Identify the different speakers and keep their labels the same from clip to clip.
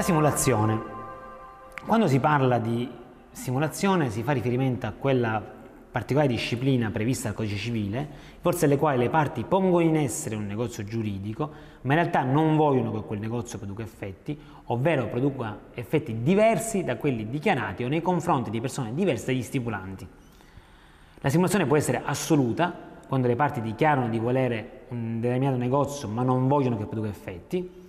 Speaker 1: La simulazione. Quando si parla di simulazione si fa riferimento a quella particolare disciplina prevista dal codice civile, forse alle quali le parti pongono in essere un negozio giuridico, ma in realtà non vogliono che quel negozio produca effetti, ovvero produca effetti diversi da quelli dichiarati o nei confronti di persone diverse dagli stipulanti. La simulazione può essere assoluta, quando le parti dichiarano di volere un determinato negozio ma non vogliono che produca effetti.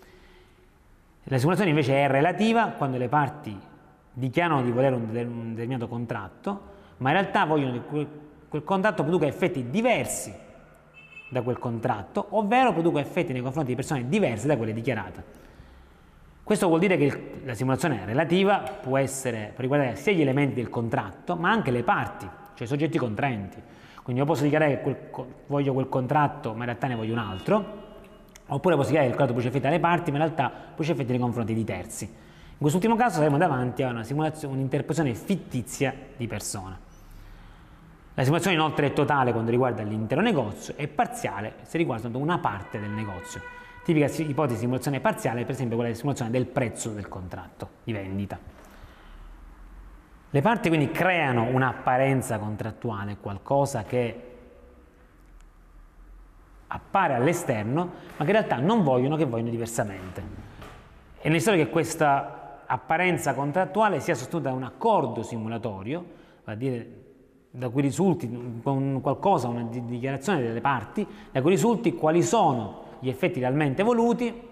Speaker 1: La simulazione invece è relativa, quando le parti dichiarano di volere un determinato contratto, ma in realtà vogliono che quel, contratto produca effetti diversi da quel contratto, ovvero produca effetti nei confronti di persone diverse da quelle dichiarate. Questo vuol dire che la simulazione relativa può, essere, può riguardare sia gli elementi del contratto, ma anche le parti, cioè i soggetti contraenti. Quindi io posso dichiarare che quel, voglio quel contratto, ma in realtà ne voglio un altro, oppure posso dichiarare che il produce effetti alle parti, ma in realtà produce effetti nei confronti di terzi. In quest'ultimo caso saremo davanti a un'interpretazione fittizia di persona. La simulazione inoltre è totale quando riguarda l'intero negozio e parziale se riguarda una parte del negozio. Tipica ipotesi di simulazione parziale è per esempio quella di simulazione del prezzo del contratto di vendita. Le parti quindi creano un'apparenza contrattuale, qualcosa che appare all'esterno, ma che in realtà non vogliono che vogliono diversamente. È necessario che questa apparenza contrattuale sia sostenuta da un accordo simulatorio, vale a dire da cui risulti con qualcosa, una dichiarazione delle parti, da cui risulti quali sono gli effetti realmente voluti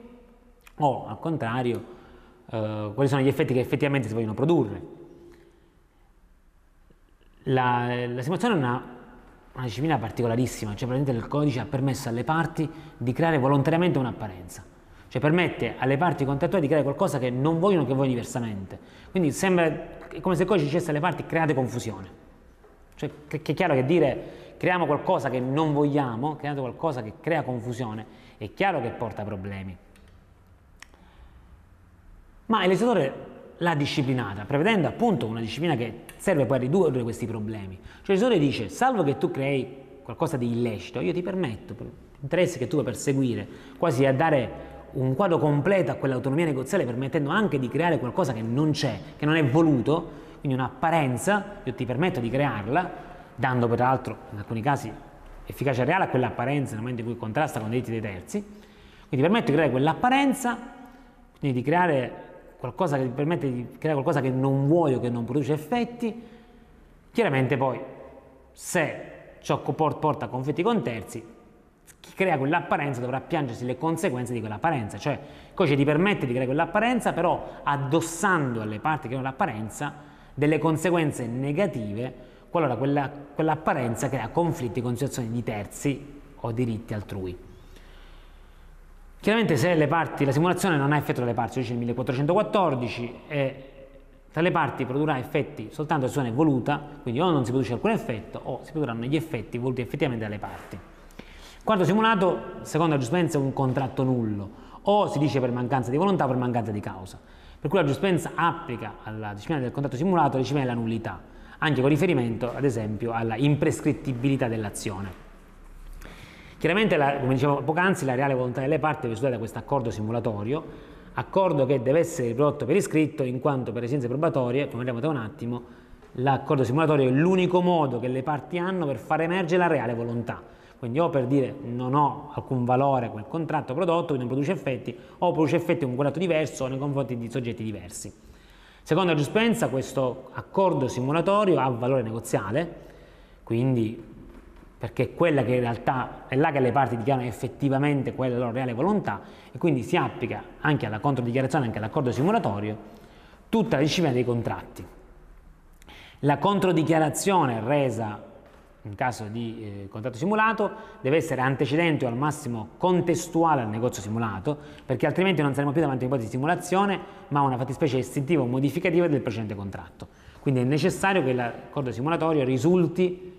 Speaker 1: o al contrario eh, quali sono gli effetti che effettivamente si vogliono produrre. La, la simulazione è una, una, disciplina particolarissima, cioè praticamente il codice ha permesso alle parti di creare volontariamente un'apparenza, cioè permette alle parti contrattuali di creare qualcosa che non vogliono che voi diversamente. Quindi sembra come se il codice dicesse alle parti create confusione. Cioè, è chiaro che dire creiamo qualcosa che non vogliamo, creando qualcosa che crea confusione, è chiaro che porta problemi. Ma il legislatore l'ha disciplinata, prevedendo appunto una disciplina che serve poi a ridurre questi problemi. Cioè il legislatore dice, salvo che tu crei qualcosa di illecito, io ti permetto, per interessi che tu vuoi perseguire, quasi a dare un quadro completo a quell'autonomia negoziale, permettendo anche di creare qualcosa che non c'è, che non è voluto, quindi un'apparenza, io ti permetto di crearla, dando peraltro in alcuni casi efficacia reale a quell'apparenza nel momento in cui contrasta con diritti dei terzi, quindi permetto di creare quell'apparenza, quindi di creare qualcosa che ti permette di creare qualcosa che non vuoi o che non produce effetti, chiaramente poi se ciò porta a conflitti con terzi, chi crea quell'apparenza dovrà piangersi le conseguenze di quell'apparenza, cioè il codice ti permette di creare quell'apparenza, però addossando alle parti che hanno l'apparenza delle conseguenze negative qualora quella, quell'apparenza crea conflitti con situazioni di terzi o diritti altrui. Chiaramente se le parti, la simulazione non ha effetto dalle parti, dice il 1414, e tra le parti produrrà effetti soltanto se è voluta, quindi o non si produce alcun effetto o si produrranno gli effetti voluti effettivamente dalle parti. Quando simulato, secondo la giustizia, è un contratto nullo, o si dice per mancanza di volontà o per mancanza di causa per cui la giurisprudenza applica alla disciplina del contratto simulato la disciplina della nullità, anche con riferimento ad esempio alla imprescrittibilità dell'azione. Chiaramente, la, come dicevo poc'anzi, la reale volontà delle parti è risultata da questo accordo simulatorio, accordo che deve essere riprodotto per iscritto in quanto per esigenze probatorie, come vedremo tra un attimo, l'accordo simulatorio è l'unico modo che le parti hanno per far emergere la reale volontà quindi o per dire non ho alcun valore quel contratto prodotto, quindi non produce effetti, o produce effetti con un contratto diverso nei confronti di soggetti diversi. Secondo la giurisprudenza questo accordo simulatorio ha valore negoziale, quindi perché è quella che in realtà è là che le parti dichiarano effettivamente quella loro reale volontà e quindi si applica anche alla controdichiarazione, anche all'accordo simulatorio, tutta la disciplina dei contratti. La controdichiarazione resa in caso di eh, contratto simulato deve essere antecedente o al massimo contestuale al negozio simulato perché altrimenti non saremo più davanti a un'ipotesi di simulazione ma a una fattispecie estintiva o modificativa del precedente contratto. Quindi è necessario che l'accordo simulatorio risulti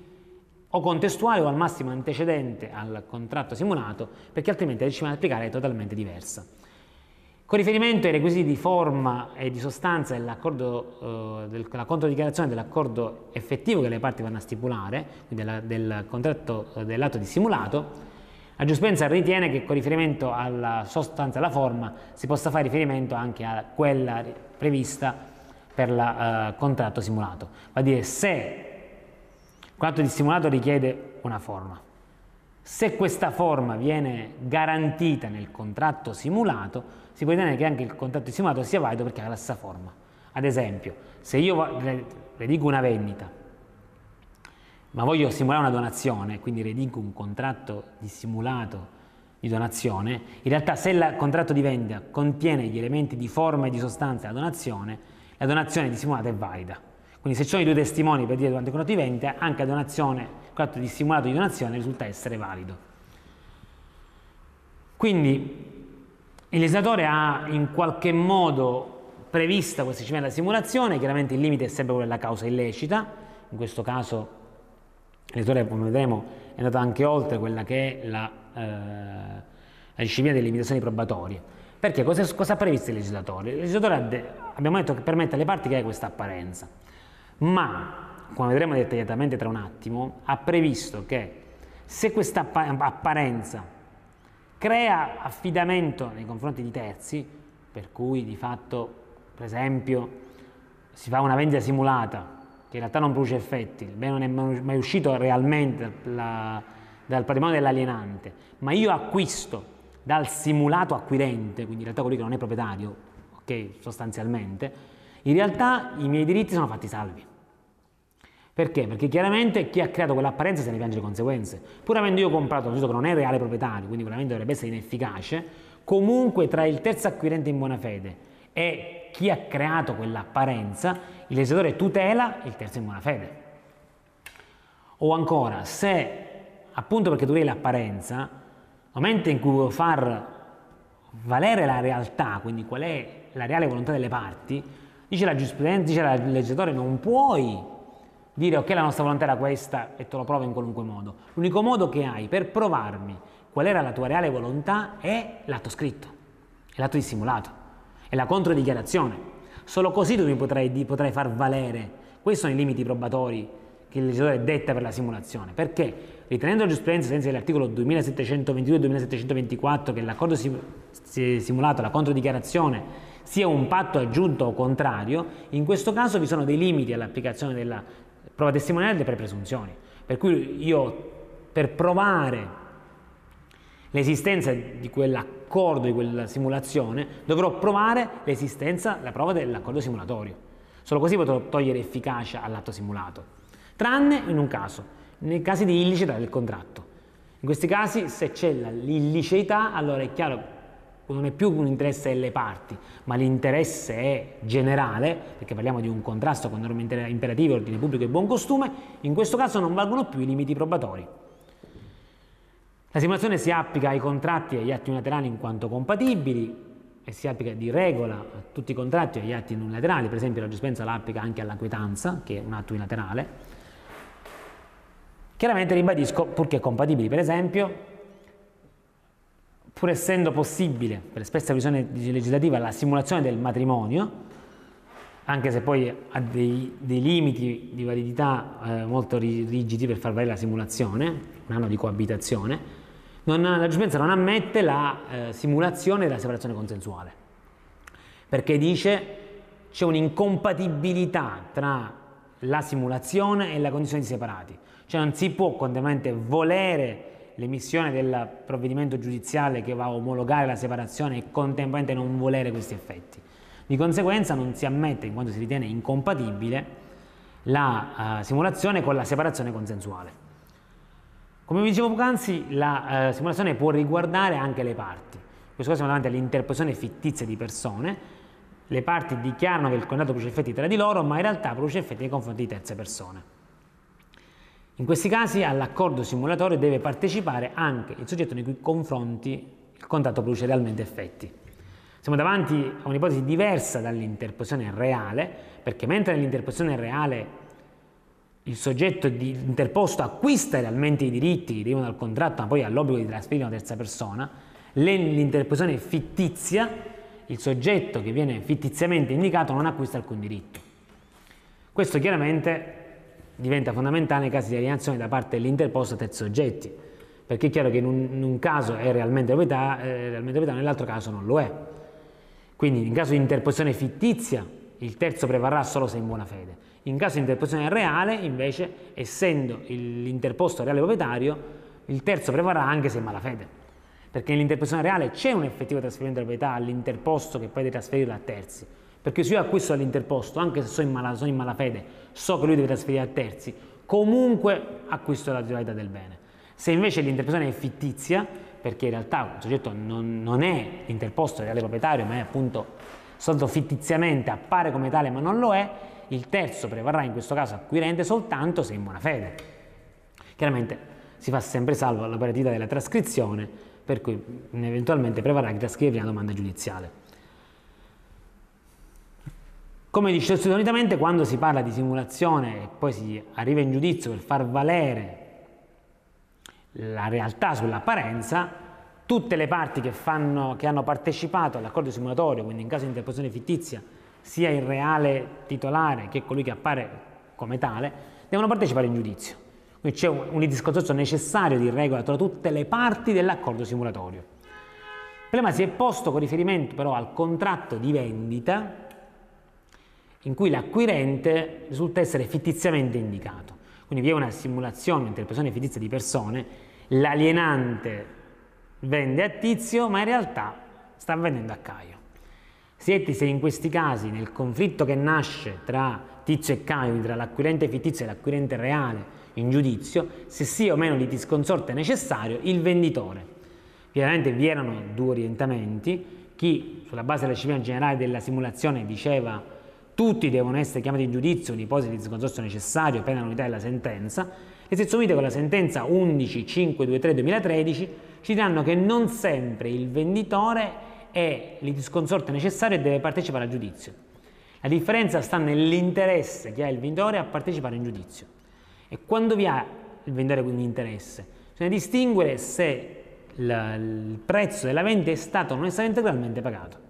Speaker 1: o contestuale o al massimo antecedente al contratto simulato perché altrimenti la disciplina da applicare è totalmente diversa. Con riferimento ai requisiti di forma e di sostanza della eh, controdichiarazione dell'accordo effettivo che le parti vanno a stipulare, quindi della, del contratto eh, dell'atto di simulato, La giurisprudenza ritiene che con riferimento alla sostanza e alla forma si possa fare riferimento anche a quella prevista per il uh, contratto simulato. Va a dire se contratto di simulato richiede una forma, se questa forma viene garantita nel contratto simulato, si può ritenere che anche il contratto simulato sia valido perché ha la stessa forma. Ad esempio, se io redigo una vendita, ma voglio simulare una donazione, quindi redigo un contratto di simulato di donazione, in realtà se il contratto di vendita contiene gli elementi di forma e di sostanza della donazione, la donazione dissimulata è valida. Quindi se ci sono i due testimoni per dire durante il contratto di vendita, anche la donazione, contratto di simulato di donazione risulta essere valido. Quindi il legislatore ha in qualche modo prevista questa della simulazione, chiaramente il limite è sempre quello della causa illecita, in questo caso il legislatore, come vedremo, è andato anche oltre quella che è la, eh, la disciplina delle limitazioni probatorie. Perché cosa, cosa, ha previsto il legislatore? Il legislatore abbiamo detto che permette alle parti che hai questa apparenza, ma, come vedremo dettagliatamente tra un attimo, ha previsto che se questa apparenza crea affidamento nei confronti di terzi, per cui di fatto, per esempio, si fa una vendita simulata che in realtà non produce effetti, il bene non è mai uscito realmente la, dal patrimonio dell'alienante, ma io acquisto dal simulato acquirente, quindi in realtà colui che non è proprietario, ok, sostanzialmente, in realtà i miei diritti sono fatti salvi. Perché? Perché chiaramente chi ha creato quell'apparenza se ne piange le conseguenze. Pur avendo io comprato un sito che non è reale proprietario, quindi veramente dovrebbe essere inefficace, comunque tra il terzo acquirente in buona fede e chi ha creato quell'apparenza, il legislatore tutela il terzo in buona fede. O ancora, se appunto perché tu hai l'apparenza, nel momento in cui vuoi far valere la realtà, quindi qual è la reale volontà delle parti, dice la giurisprudenza, dice il legislatore, non puoi dire ok la nostra volontà era questa e te lo provo in qualunque modo. L'unico modo che hai per provarmi qual era la tua reale volontà è l'atto scritto, è l'atto dissimulato, è la controdichiarazione. Solo così tu mi potrai, potrai far valere. Questi sono i limiti probatori che il legislatore detta per la simulazione. Perché? Ritenendo la giurisprudenza senza dell'articolo 2722-2724 che l'accordo simulato, la controdichiarazione, sia un patto aggiunto o contrario, in questo caso vi sono dei limiti all'applicazione della prova testimoniale per presunzioni. Per cui io, per provare l'esistenza di quell'accordo, di quella simulazione, dovrò provare l'esistenza, la prova dell'accordo simulatorio. Solo così potrò togliere efficacia all'atto simulato. Tranne in un caso, nei casi di illiceità del contratto. In questi casi, se c'è l'illiceità, allora è chiaro non è più un interesse delle parti, ma l'interesse è generale, perché parliamo di un contrasto con norme imperative, ordine pubblico e buon costume, in questo caso non valgono più i limiti probatori. La simulazione si applica ai contratti e agli atti unilaterali in quanto compatibili e si applica di regola a tutti i contratti e agli atti unilaterali, per esempio la giurisprudenza la applica anche alla quietanza, che è un atto unilaterale. Chiaramente ribadisco, purché compatibili, per esempio, pur essendo possibile, per espressa visione legislativa, la simulazione del matrimonio, anche se poi ha dei, dei limiti di validità eh, molto rigidi per far valere la simulazione, un anno di coabitazione, non, la giurisprudenza non ammette la eh, simulazione della separazione consensuale, perché dice c'è un'incompatibilità tra la simulazione e la condizione di separati, cioè non si può contemporaneamente volere l'emissione del provvedimento giudiziale che va a omologare la separazione e contemporaneamente non volere questi effetti. Di conseguenza non si ammette, in quanto si ritiene incompatibile, la uh, simulazione con la separazione consensuale. Come vi dicevo poc'anzi, la eh, simulazione può riguardare anche le parti. In questo caso siamo davanti all'interposizione fittizia di persone. Le parti dichiarano che il contratto produce effetti tra di loro, ma in realtà produce effetti nei confronti di terze persone. In questi casi all'accordo simulatorio deve partecipare anche il soggetto nei cui confronti il contratto produce realmente effetti. Siamo davanti a un'ipotesi diversa dall'interposizione reale, perché mentre nell'interposizione reale il soggetto interposto acquista realmente i diritti che derivano dal contratto, ma poi ha l'obbligo di trasferire una terza persona, l'interposizione fittizia, il soggetto che viene fittiziamente indicato non acquista alcun diritto. Questo chiaramente diventa fondamentale nei casi di alienazione da parte dell'interposto a terzi soggetti, perché è chiaro che in un, in un caso è realmente proprietà, eh, realmente proprietà, nell'altro caso non lo è. Quindi in caso di interposizione fittizia il terzo prevarrà solo se in buona fede. In caso di interposizione reale, invece, essendo l'interposto reale proprietario, il terzo prevarrà anche se in malafede. Perché nell'interposizione reale c'è un effettivo trasferimento di proprietà all'interposto che poi deve trasferirla a terzi. Perché se io acquisto all'interposto, anche se sono in, mala, sono in malafede, so che lui deve trasferire a terzi, comunque acquisto la titolarità del bene. Se invece l'interposizione è fittizia, perché in realtà il soggetto non, non è interposto reale proprietario, ma è appunto soltanto fittiziamente appare come tale ma non lo è, il terzo prevarrà in questo caso acquirente soltanto se in buona fede. Chiaramente si fa sempre salvo l'operatività della trascrizione, per cui eventualmente prevarrà chi trascrive prima domanda giudiziale. Come dice solitamente, quando si parla di simulazione e poi si arriva in giudizio per far valere la realtà sull'apparenza, tutte le parti che, fanno, che hanno partecipato all'accordo simulatorio, quindi in caso di interposizione fittizia, sia il reale titolare che colui che appare come tale, devono partecipare in giudizio. Quindi c'è un, un discorso necessario di regola tra tutte le parti dell'accordo simulatorio. Il problema si è posto con riferimento però al contratto di vendita in cui l'acquirente risulta essere fittiziamente indicato. Quindi vi è una simulazione, un'interpretazione fittizia di persone, l'alienante vende a Tizio, ma in realtà sta vendendo a Caio. Siete se in questi casi, nel conflitto che nasce tra Tizio e Caio, tra l'acquirente fittizio e l'acquirente reale in giudizio, se sia o meno litisconsorte necessario, il venditore. Chiaramente vi erano due orientamenti, chi sulla base della disciplina generale della simulazione diceva tutti devono essere chiamati in giudizio in ipotesi di sconsorso necessario pena l'unità della sentenza, le sezioni unite con la sentenza 11.523-2013 ci diranno che non sempre il venditore è litisconsorte necessario e deve partecipare al giudizio. La differenza sta nell'interesse che ha il venditore a partecipare in giudizio. E quando vi ha il venditore quindi interesse? Bisogna distinguere se il prezzo della vendita è stato non è stato integralmente pagato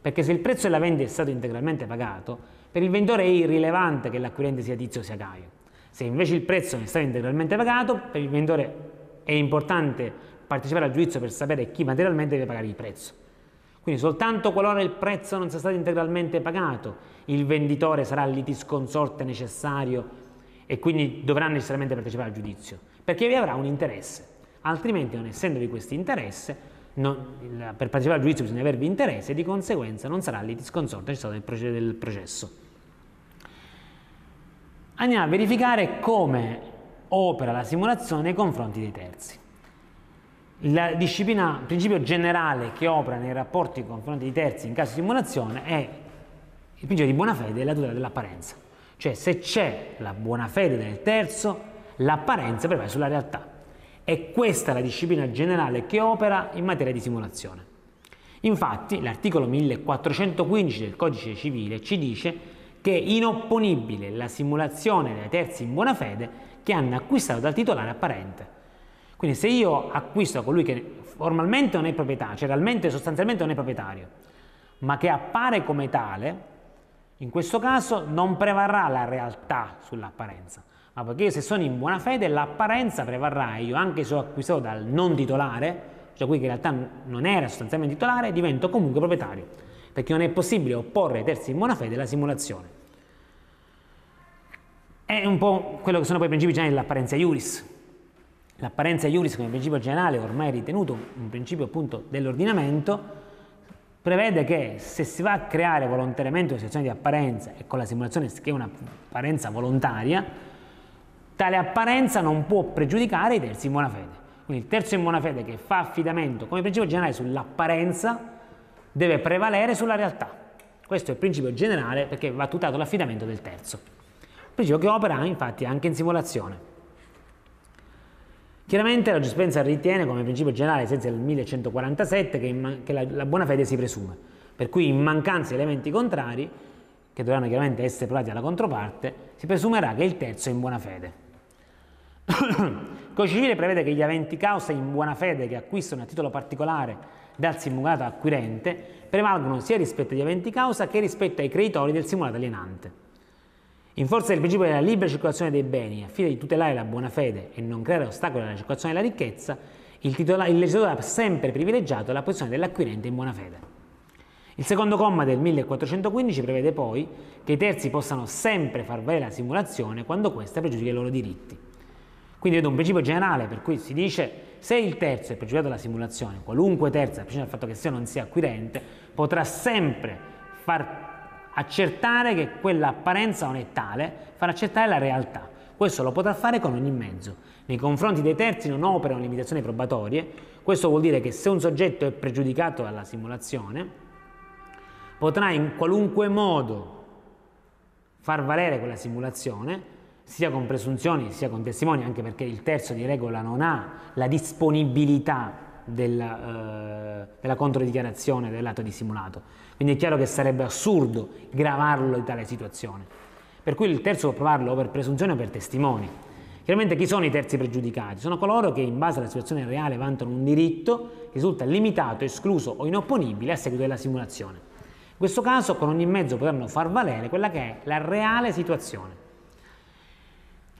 Speaker 1: perché se il prezzo della vendita è stato integralmente pagato, per il venditore è irrilevante che l'acquirente sia Tizio o sia Caio. Se invece il prezzo non è stato integralmente pagato, per il venditore è importante partecipare al giudizio per sapere chi materialmente deve pagare il prezzo. Quindi soltanto qualora il prezzo non sia stato integralmente pagato, il venditore sarà litisconsorte necessario e quindi dovrà necessariamente partecipare al giudizio, perché vi avrà un interesse. Altrimenti, non essendovi questo interesse, non, per partecipare al giudizio bisogna avervi interesse e di conseguenza non sarà litisconsorte necessario nel del processo. Andiamo a verificare come opera la simulazione nei confronti dei terzi. La disciplina, il principio generale che opera nei rapporti nei confronti dei terzi in caso di simulazione è il principio di buona fede e la tutela dell'apparenza. Cioè se c'è la buona fede del terzo, l'apparenza prevale sulla realtà. È questa la disciplina generale che opera in materia di simulazione. Infatti l'articolo 1415 del Codice Civile ci dice che è inopponibile la simulazione dei terzi in buona fede che hanno acquistato dal titolare apparente. Quindi se io acquisto colui che formalmente non è proprietario, cioè realmente sostanzialmente non è proprietario, ma che appare come tale, in questo caso non prevarrà la realtà sull'apparenza, ma perché io se sono in buona fede l'apparenza prevarrà io anche se ho acquistato dal non titolare, cioè qui che in realtà non era sostanzialmente titolare, divento comunque proprietario, perché non è possibile opporre ai terzi in buona fede la simulazione. È un po' quello che sono poi i principi generali dell'apparenza iuris. L'apparenza iuris come principio generale, ormai ritenuto un principio appunto dell'ordinamento, prevede che se si va a creare volontariamente una situazione di apparenza e con la simulazione che è un'apparenza volontaria, Tale apparenza non può pregiudicare i terzi in buona fede. Quindi il terzo in buona fede che fa affidamento come principio generale sull'apparenza deve prevalere sulla realtà. Questo è il principio generale perché va tutelato l'affidamento del terzo. Principio che opera infatti anche in simulazione. Chiaramente la giurisprudenza ritiene come principio generale, senza il 1147, che, che la, la, buona fede si presume, per cui in mancanza di elementi contrari, che dovranno chiaramente essere provati alla controparte, si presumerà che il terzo è in buona fede. Il codice civile prevede che gli aventi causa in buona fede che acquistano a titolo particolare dal simulato acquirente prevalgono sia rispetto agli aventi causa che rispetto ai creditori del simulato alienante. In forza del principio della libera circolazione dei beni, a fine di tutelare la buona fede e non creare ostacoli alla circolazione della ricchezza, il, il legislatore ha sempre privilegiato la posizione dell'acquirente in buona fede. Il secondo comma del 1415 prevede poi che i terzi possano sempre far valere la simulazione quando questa pregiudica i loro diritti. Quindi vedo un principio generale per cui si dice se il terzo è pregiudicato dalla simulazione, qualunque terzo, a prescindere dal fatto che sia o non sia acquirente, potrà sempre far accertare che quell'apparenza non è tale, far accertare la realtà. Questo lo potrà fare con ogni mezzo. Nei confronti dei terzi non operano limitazioni probatorie, questo vuol dire che se un soggetto è pregiudicato dalla simulazione, potrà in qualunque modo far valere quella simulazione, sia con presunzioni sia con testimoni, anche perché il terzo di regola non ha la disponibilità della, eh, della controdichiarazione dell'atto dissimulato. Quindi è chiaro che sarebbe assurdo gravarlo di tale situazione. Per cui il terzo può provarlo o per presunzione o per testimoni. Chiaramente chi sono i terzi pregiudicati? Sono coloro che in base alla situazione reale vantano un diritto che risulta limitato, escluso o inopponibile a seguito della simulazione. In questo caso con ogni mezzo potranno far valere quella che è la reale situazione.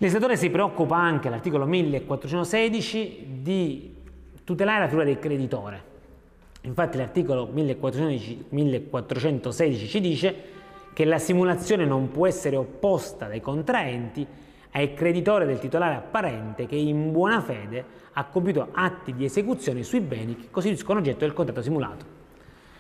Speaker 1: Il si preoccupa anche all'articolo 1416 di tutelare la figura del creditore. Infatti l'articolo 1416 ci dice che la simulazione non può essere opposta dai contraenti al creditore del titolare apparente che in buona fede ha compiuto atti di esecuzione sui beni che costituiscono oggetto del contratto simulato.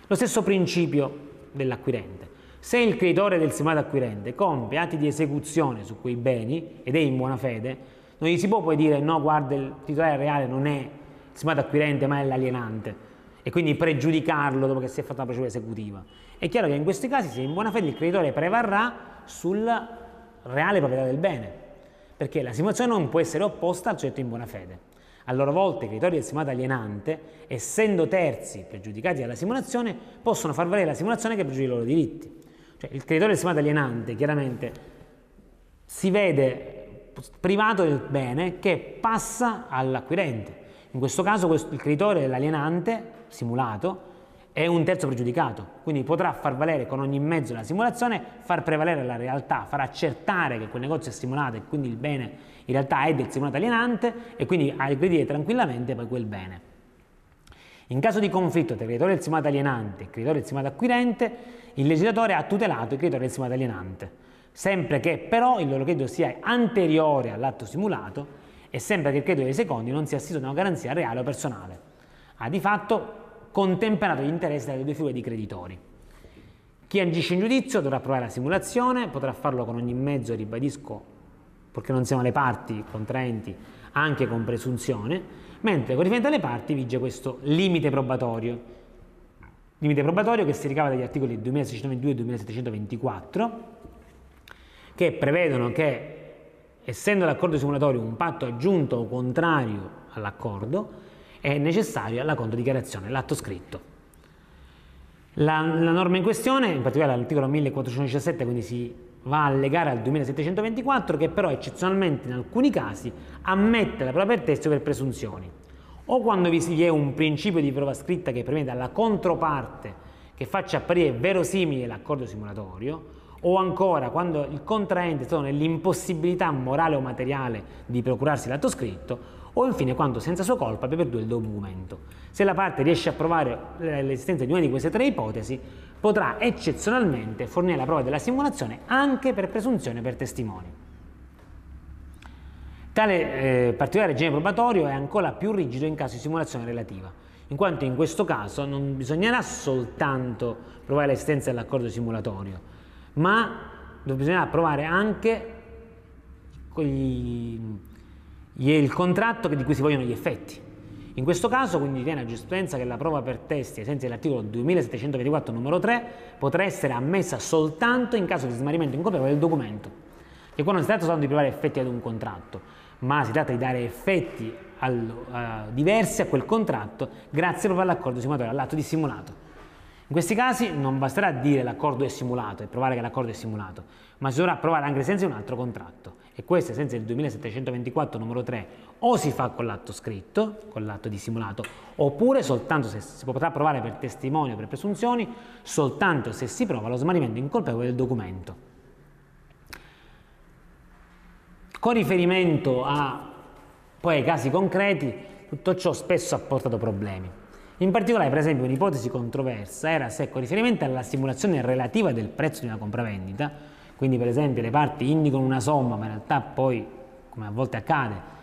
Speaker 1: Lo stesso principio dell'acquirente. Se il creditore del simulato acquirente compie atti di esecuzione su quei beni ed è in buona fede, non gli si può poi dire no, guarda, il titolare reale non è il simulato acquirente ma è l'alienante e quindi pregiudicarlo dopo che si è fatta la procedura esecutiva. È chiaro che in questi casi, se in buona fede il creditore prevarrà sulla reale proprietà del bene, perché la simulazione non può essere opposta al soggetto in buona fede. A loro volta i creditori del simulato alienante, essendo terzi pregiudicati dalla simulazione, possono far valere la simulazione che pregiudica i loro diritti. Cioè, il creditore del simulato alienante chiaramente si vede privato del bene che passa all'acquirente. In questo caso il creditore dell'alienante simulato è un terzo pregiudicato, quindi potrà far valere con ogni mezzo la simulazione, far prevalere la realtà, far accertare che quel negozio è simulato e quindi il bene in realtà è del simulato alienante e quindi aggredire tranquillamente poi quel bene. In caso di conflitto tra creditore del simulato alienante e creditore del simulato acquirente, il legislatore ha tutelato il creditore del simulato alienante, sempre che però il loro credito sia anteriore all'atto simulato e sempre che il credito dei secondi non sia assistito da una garanzia reale o personale. Ha di fatto contemperato gli interessi delle due figure di creditori. Chi agisce in giudizio dovrà provare la simulazione, potrà farlo con ogni mezzo, ribadisco, perché non siamo le parti contraenti, anche con presunzione, mentre con riferimento alle parti vige questo limite probatorio. Limite probatorio che si ricava dagli articoli 2622 e 2724, che prevedono che, essendo l'accordo simulatorio un patto aggiunto o contrario all'accordo, è necessaria la controdichiarazione, l'atto scritto. La, la, norma in questione, in particolare l'articolo 1417, quindi si va a legare al 2724, che però eccezionalmente in alcuni casi ammette la prova per testo per presunzioni, o quando vi è un principio di prova scritta che prevede dalla controparte che faccia apparire verosimile l'accordo simulatorio, o ancora quando il contraente stato nell'impossibilità morale o materiale di procurarsi l'atto scritto, o infine quando senza sua colpa abbia perduto il documento. Se la parte riesce a provare l'esistenza di una di queste tre ipotesi, potrà eccezionalmente fornire la prova della simulazione anche per presunzione per testimoni. Tale eh, particolare regime probatorio è ancora più rigido in caso di simulazione relativa, in quanto in questo caso non bisognerà soltanto provare l'esistenza dell'accordo simulatorio, ma bisognerà provare anche il contratto di cui si vogliono gli effetti. In questo caso quindi viene a giurisprudenza che la prova per testi ai sensi dell'articolo 2724 numero 3 potrà essere ammessa soltanto in caso di smarrimento incolpevole del documento. Che qua non si tratta soltanto di provare effetti ad un contratto, ma si tratta di dare effetti al, uh, diversi a quel contratto grazie proprio all'accordo simulatorio, all'atto di simulato. In questi casi non basterà dire l'accordo è simulato e provare che l'accordo è simulato, ma si dovrà provare anche senza un altro contratto. E questo, senza il 2724 numero 3, o si fa con l'atto scritto, con l'atto di simulato, oppure soltanto se si potrà provare per testimoni o per presunzioni, soltanto se si prova lo smarrimento incolpevole del documento. Con riferimento a, poi ai casi concreti, tutto ciò spesso ha portato problemi. In particolare, per esempio, un'ipotesi controversa era se con riferimento alla simulazione relativa del prezzo di una compravendita, quindi per esempio le parti indicano una somma, ma in realtà poi, come a volte accade,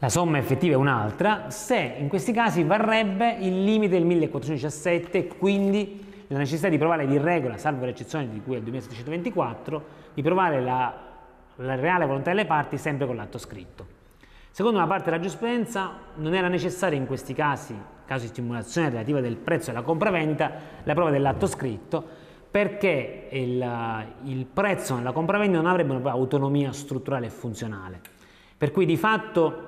Speaker 1: la somma effettiva è un'altra, se in questi casi varrebbe il limite del 1417 e quindi la necessità di provare di regola, salvo l'eccezione di cui è il 2724, di provare la, la reale volontà delle parti sempre con l'atto scritto. Secondo una parte della giurisprudenza non era necessaria in questi casi, caso di stimolazione relativa del prezzo della compravendita, la prova dell'atto scritto, perché il, il prezzo nella compravendita non avrebbe autonomia strutturale e funzionale. Per cui di fatto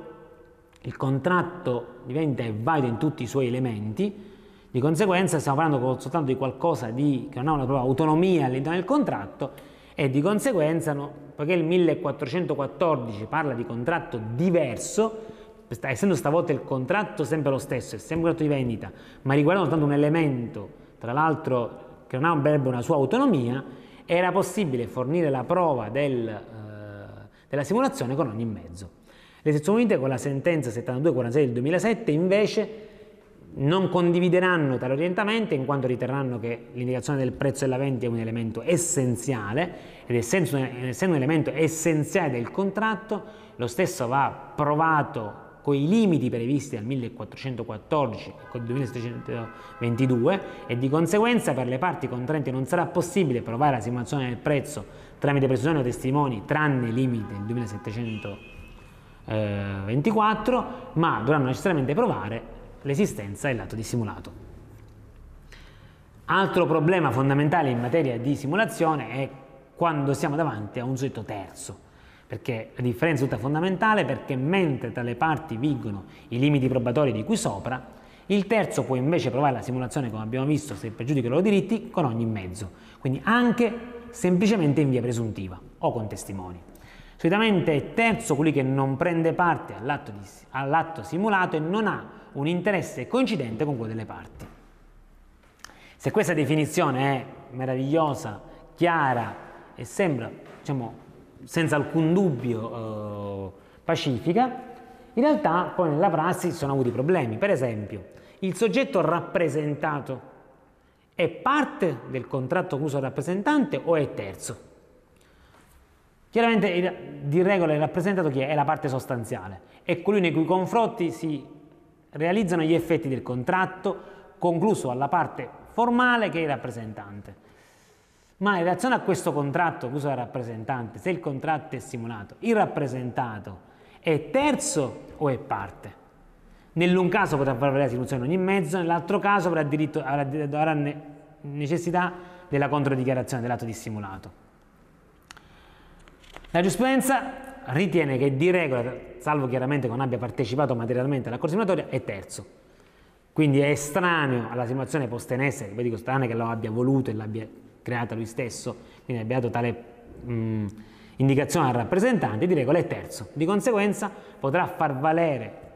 Speaker 1: il contratto diventa valido in tutti i suoi elementi, di conseguenza stiamo parlando soltanto di qualcosa di, che non ha una propria autonomia all'interno del contratto e di conseguenza, no, poiché il 1414 parla di contratto diverso, essendo stavolta il contratto sempre lo stesso, è sempre un contratto di vendita, ma riguardando soltanto un elemento, tra l'altro che non avrebbe una sua autonomia, era possibile fornire la prova del, eh, della simulazione con ogni mezzo. Le sezioni unite con la sentenza 7246 del 2007 invece non condivideranno tale orientamento in quanto riterranno che l'indicazione del prezzo della vendita è un elemento essenziale ed essendo un elemento essenziale del contratto lo stesso va provato con i limiti previsti dal 1414 e col 2722 e di conseguenza per le parti contraenti non sarà possibile provare la simulazione del prezzo tramite presunzione o testimoni tranne i limiti del 2722 eh, 24, ma dovranno necessariamente provare l'esistenza dell'atto di simulato. Altro problema fondamentale in materia di simulazione è quando siamo davanti a un soggetto terzo, perché la differenza è tutta fondamentale perché mentre tra le parti vigono i limiti probatori di cui sopra, il terzo può invece provare la simulazione, come abbiamo visto, se pregiudica i loro diritti, con ogni mezzo, quindi anche semplicemente in via presuntiva o con testimoni. Solitamente è terzo colui che non prende parte all'atto, di, all'atto simulato e non ha un interesse coincidente con quello delle parti. Se questa definizione è meravigliosa, chiara e sembra, diciamo, senza alcun dubbio eh, pacifica, in realtà poi nella prassi sono avuti problemi. Per esempio, il soggetto rappresentato è parte del contratto concluso dal rappresentante o è terzo? Chiaramente di regola il rappresentato chi è? È la parte sostanziale, è colui nei cui confronti si realizzano gli effetti del contratto concluso alla parte formale che è il rappresentante. Ma in relazione a questo contratto concluso dal rappresentante, se il contratto è simulato, il rappresentato è terzo o è parte? Nell'un caso potrà valere la simulazione in ogni mezzo, nell'altro caso avrà, diritto, avrà, avrà necessità della controdichiarazione dell'atto dissimulato. La giurisprudenza ritiene che di regola, salvo chiaramente che non abbia partecipato materialmente alla corsa simulatoria, è terzo. Quindi è estraneo alla simulazione posta in essere, vi dico strano che lo abbia voluto e l'abbia creata lui stesso, quindi abbia dato tale mh, indicazione al rappresentante, di regola è terzo. Di conseguenza potrà far valere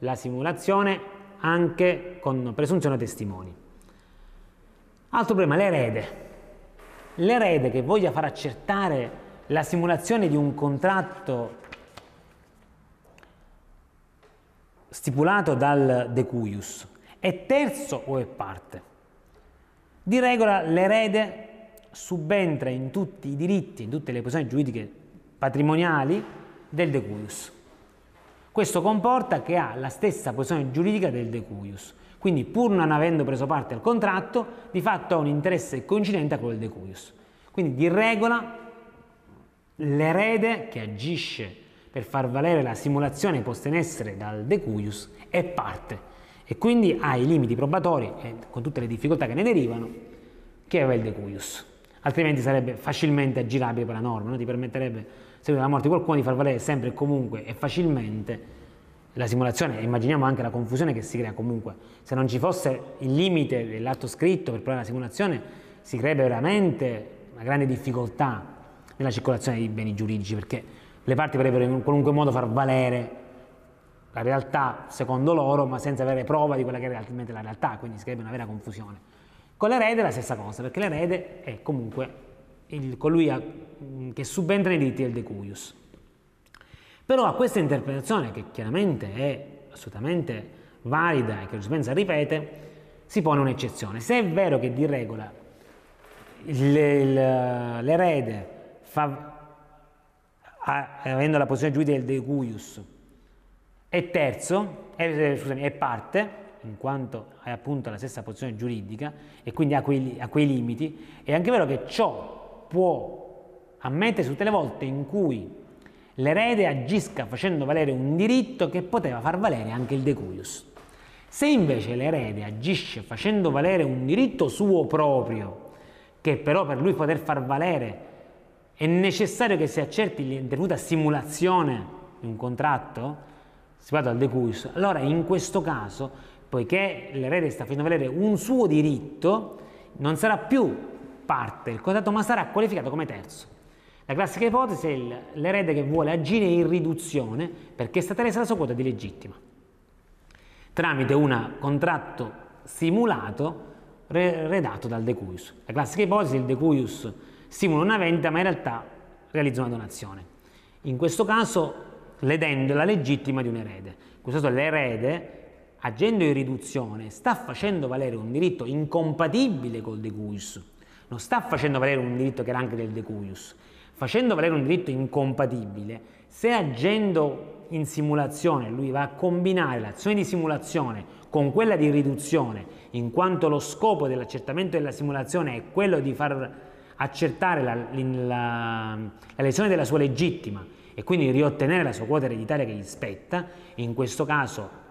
Speaker 1: la simulazione anche con presunzione testimoni. Altro problema, l'erede. L'erede che voglia far accertare la simulazione di un contratto stipulato dal decuius è terzo o è parte? Di regola l'erede subentra in tutti i diritti, in tutte le posizioni giuridiche patrimoniali del decuius. Questo comporta che ha la stessa posizione giuridica del decuius, quindi pur non avendo preso parte al contratto, di fatto ha un interesse coincidente a quello del decuius. Quindi di regola l'erede che agisce per far valere la simulazione posta in essere dal decuius è parte e quindi ha i limiti probatori e con tutte le difficoltà che ne derivano che aveva il decuius altrimenti sarebbe facilmente aggirabile per la norma, no? ti permetterebbe, seguito la morte di qualcuno, di far valere sempre e comunque e facilmente la simulazione, immaginiamo anche la confusione che si crea comunque, se non ci fosse il limite dell'atto scritto per provare la simulazione, si creerebbe veramente una grande difficoltà nella circolazione dei beni giuridici, perché le parti potrebbero in qualunque modo far valere la realtà secondo loro, ma senza avere prova di quella che è realmente la realtà, quindi si creerebbe una vera confusione. Con l'erede è la stessa cosa, perché l'erede è comunque il, colui a, che subentra nei diritti del decuius. Però a questa interpretazione, che chiaramente è assolutamente valida e che giurisprudenza ripete, si pone un'eccezione. Se è vero che di regola l'erede avendo la posizione giuridica del de cuius è terzo, è, eh, scusami, è parte, in quanto ha appunto la stessa posizione giuridica e quindi ha quei, ha quei limiti, è anche vero che ciò può ammettersi tutte le volte in cui l'erede agisca facendo valere un diritto che poteva far valere anche il de cuius. Se invece l'erede agisce facendo valere un diritto suo proprio, che però per lui poter far valere è necessario che si accerti l'intervenuta simulazione di un contratto, si parla dal de cuius, allora in questo caso, poiché l'erede sta facendo valere un suo diritto, non sarà più parte del contratto, ma sarà qualificato come terzo. La classica ipotesi è l'erede che vuole agire in riduzione perché è stata resa la sua quota di legittima tramite un contratto simulato redatto dal De Cuius. La classica ipotesi è il De Cuius simula una vendita ma in realtà realizza una donazione. In questo caso ledendo la legittima di un erede. In questo caso l'erede agendo in riduzione sta facendo valere un diritto incompatibile col De Cuius, non sta facendo valere un diritto che era anche del De Cuius, facendo valere un diritto incompatibile, se agendo in simulazione, lui va a combinare l'azione di simulazione con quella di riduzione, in quanto lo scopo dell'accertamento della simulazione è quello di far accertare la, la, la lesione della sua legittima e quindi riottenere la sua quota ereditaria che gli spetta, in questo caso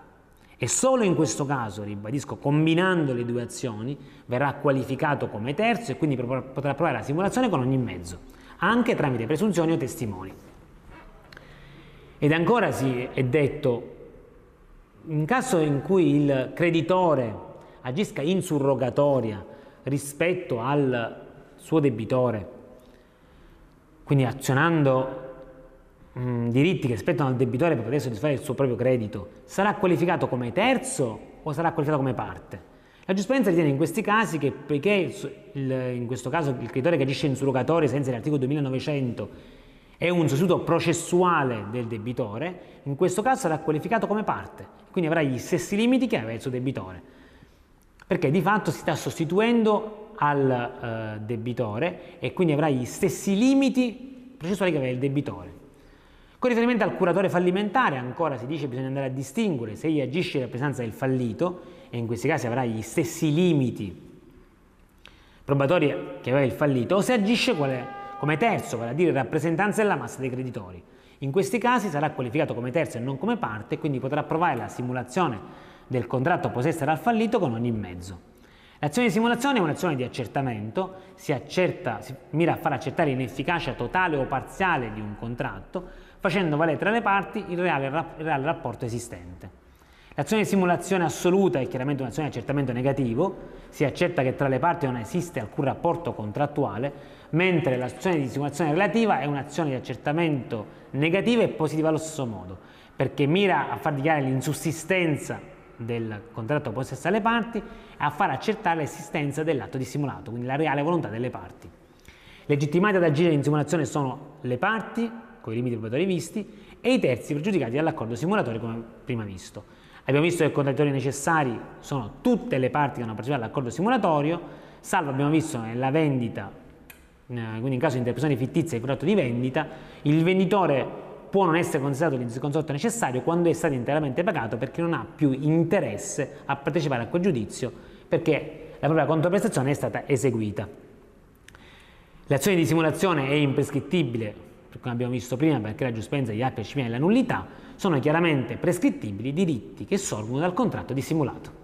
Speaker 1: e solo in questo caso, ribadisco, combinando le due azioni, verrà qualificato come terzo e quindi potrà provare la simulazione con ogni mezzo, anche tramite presunzioni o testimoni. Ed ancora si è detto, in caso in cui il creditore agisca in surrogatoria rispetto al suo debitore, quindi azionando mh, mm, diritti che spettano al debitore per poter soddisfare il suo proprio credito, sarà qualificato come terzo o sarà qualificato come parte? La giurisprudenza ritiene in questi casi che poiché il, il, in questo caso il creditore che agisce in surrogatoria senza l'articolo 2900 è un sostituto processuale del debitore, in questo caso sarà qualificato come parte, quindi avrà gli stessi limiti che aveva il suo debitore, perché di fatto si sta sostituendo al uh, debitore e quindi avrà gli stessi limiti processuali che aveva il debitore. Con riferimento al curatore fallimentare, ancora si dice che bisogna andare a distinguere se egli agisce in rappresentanza del fallito, e in questi casi avrà gli stessi limiti probatori che aveva il fallito, o se agisce come terzo, vale a dire rappresentanza della massa dei creditori. In questi casi sarà qualificato come terzo e non come parte quindi potrà provare la simulazione del contratto possessa dal fallito con ogni mezzo. L'azione di simulazione è un'azione di accertamento, si, accerta, si mira a far accertare l'inefficacia totale o parziale di un contratto, facendo valere tra le parti il reale, il reale rapporto esistente. L'azione di simulazione assoluta è chiaramente un'azione di accertamento negativo, si accerta che tra le parti non esiste alcun rapporto contrattuale, mentre l'azione di simulazione relativa è un'azione di accertamento negativa e positiva allo stesso modo, perché mira a far dichiarare l'insussistenza del contratto possesso alle parti e a far accertare l'esistenza dell'atto dissimulato, quindi la reale volontà delle parti. Legittimate ad agire in simulazione sono le parti, con i limiti probatori visti, e i terzi pregiudicati dall'accordo simulatore come prima visto. Abbiamo visto che i contrattori necessari sono tutte le parti che hanno partecipato all'accordo simulatorio, salvo abbiamo visto nella vendita eh, quindi in caso di interpretazione fittizia del contratto di vendita, il venditore può non essere considerato il consorte necessario quando è stato interamente pagato perché non ha più interesse a partecipare a quel giudizio perché la propria controprestazione è stata eseguita. L'azione di simulazione è imprescrittibile, come abbiamo visto prima, perché la giustizia degli atti e la nullità sono chiaramente prescrittibili diritti che sorgono dal contratto di simulato.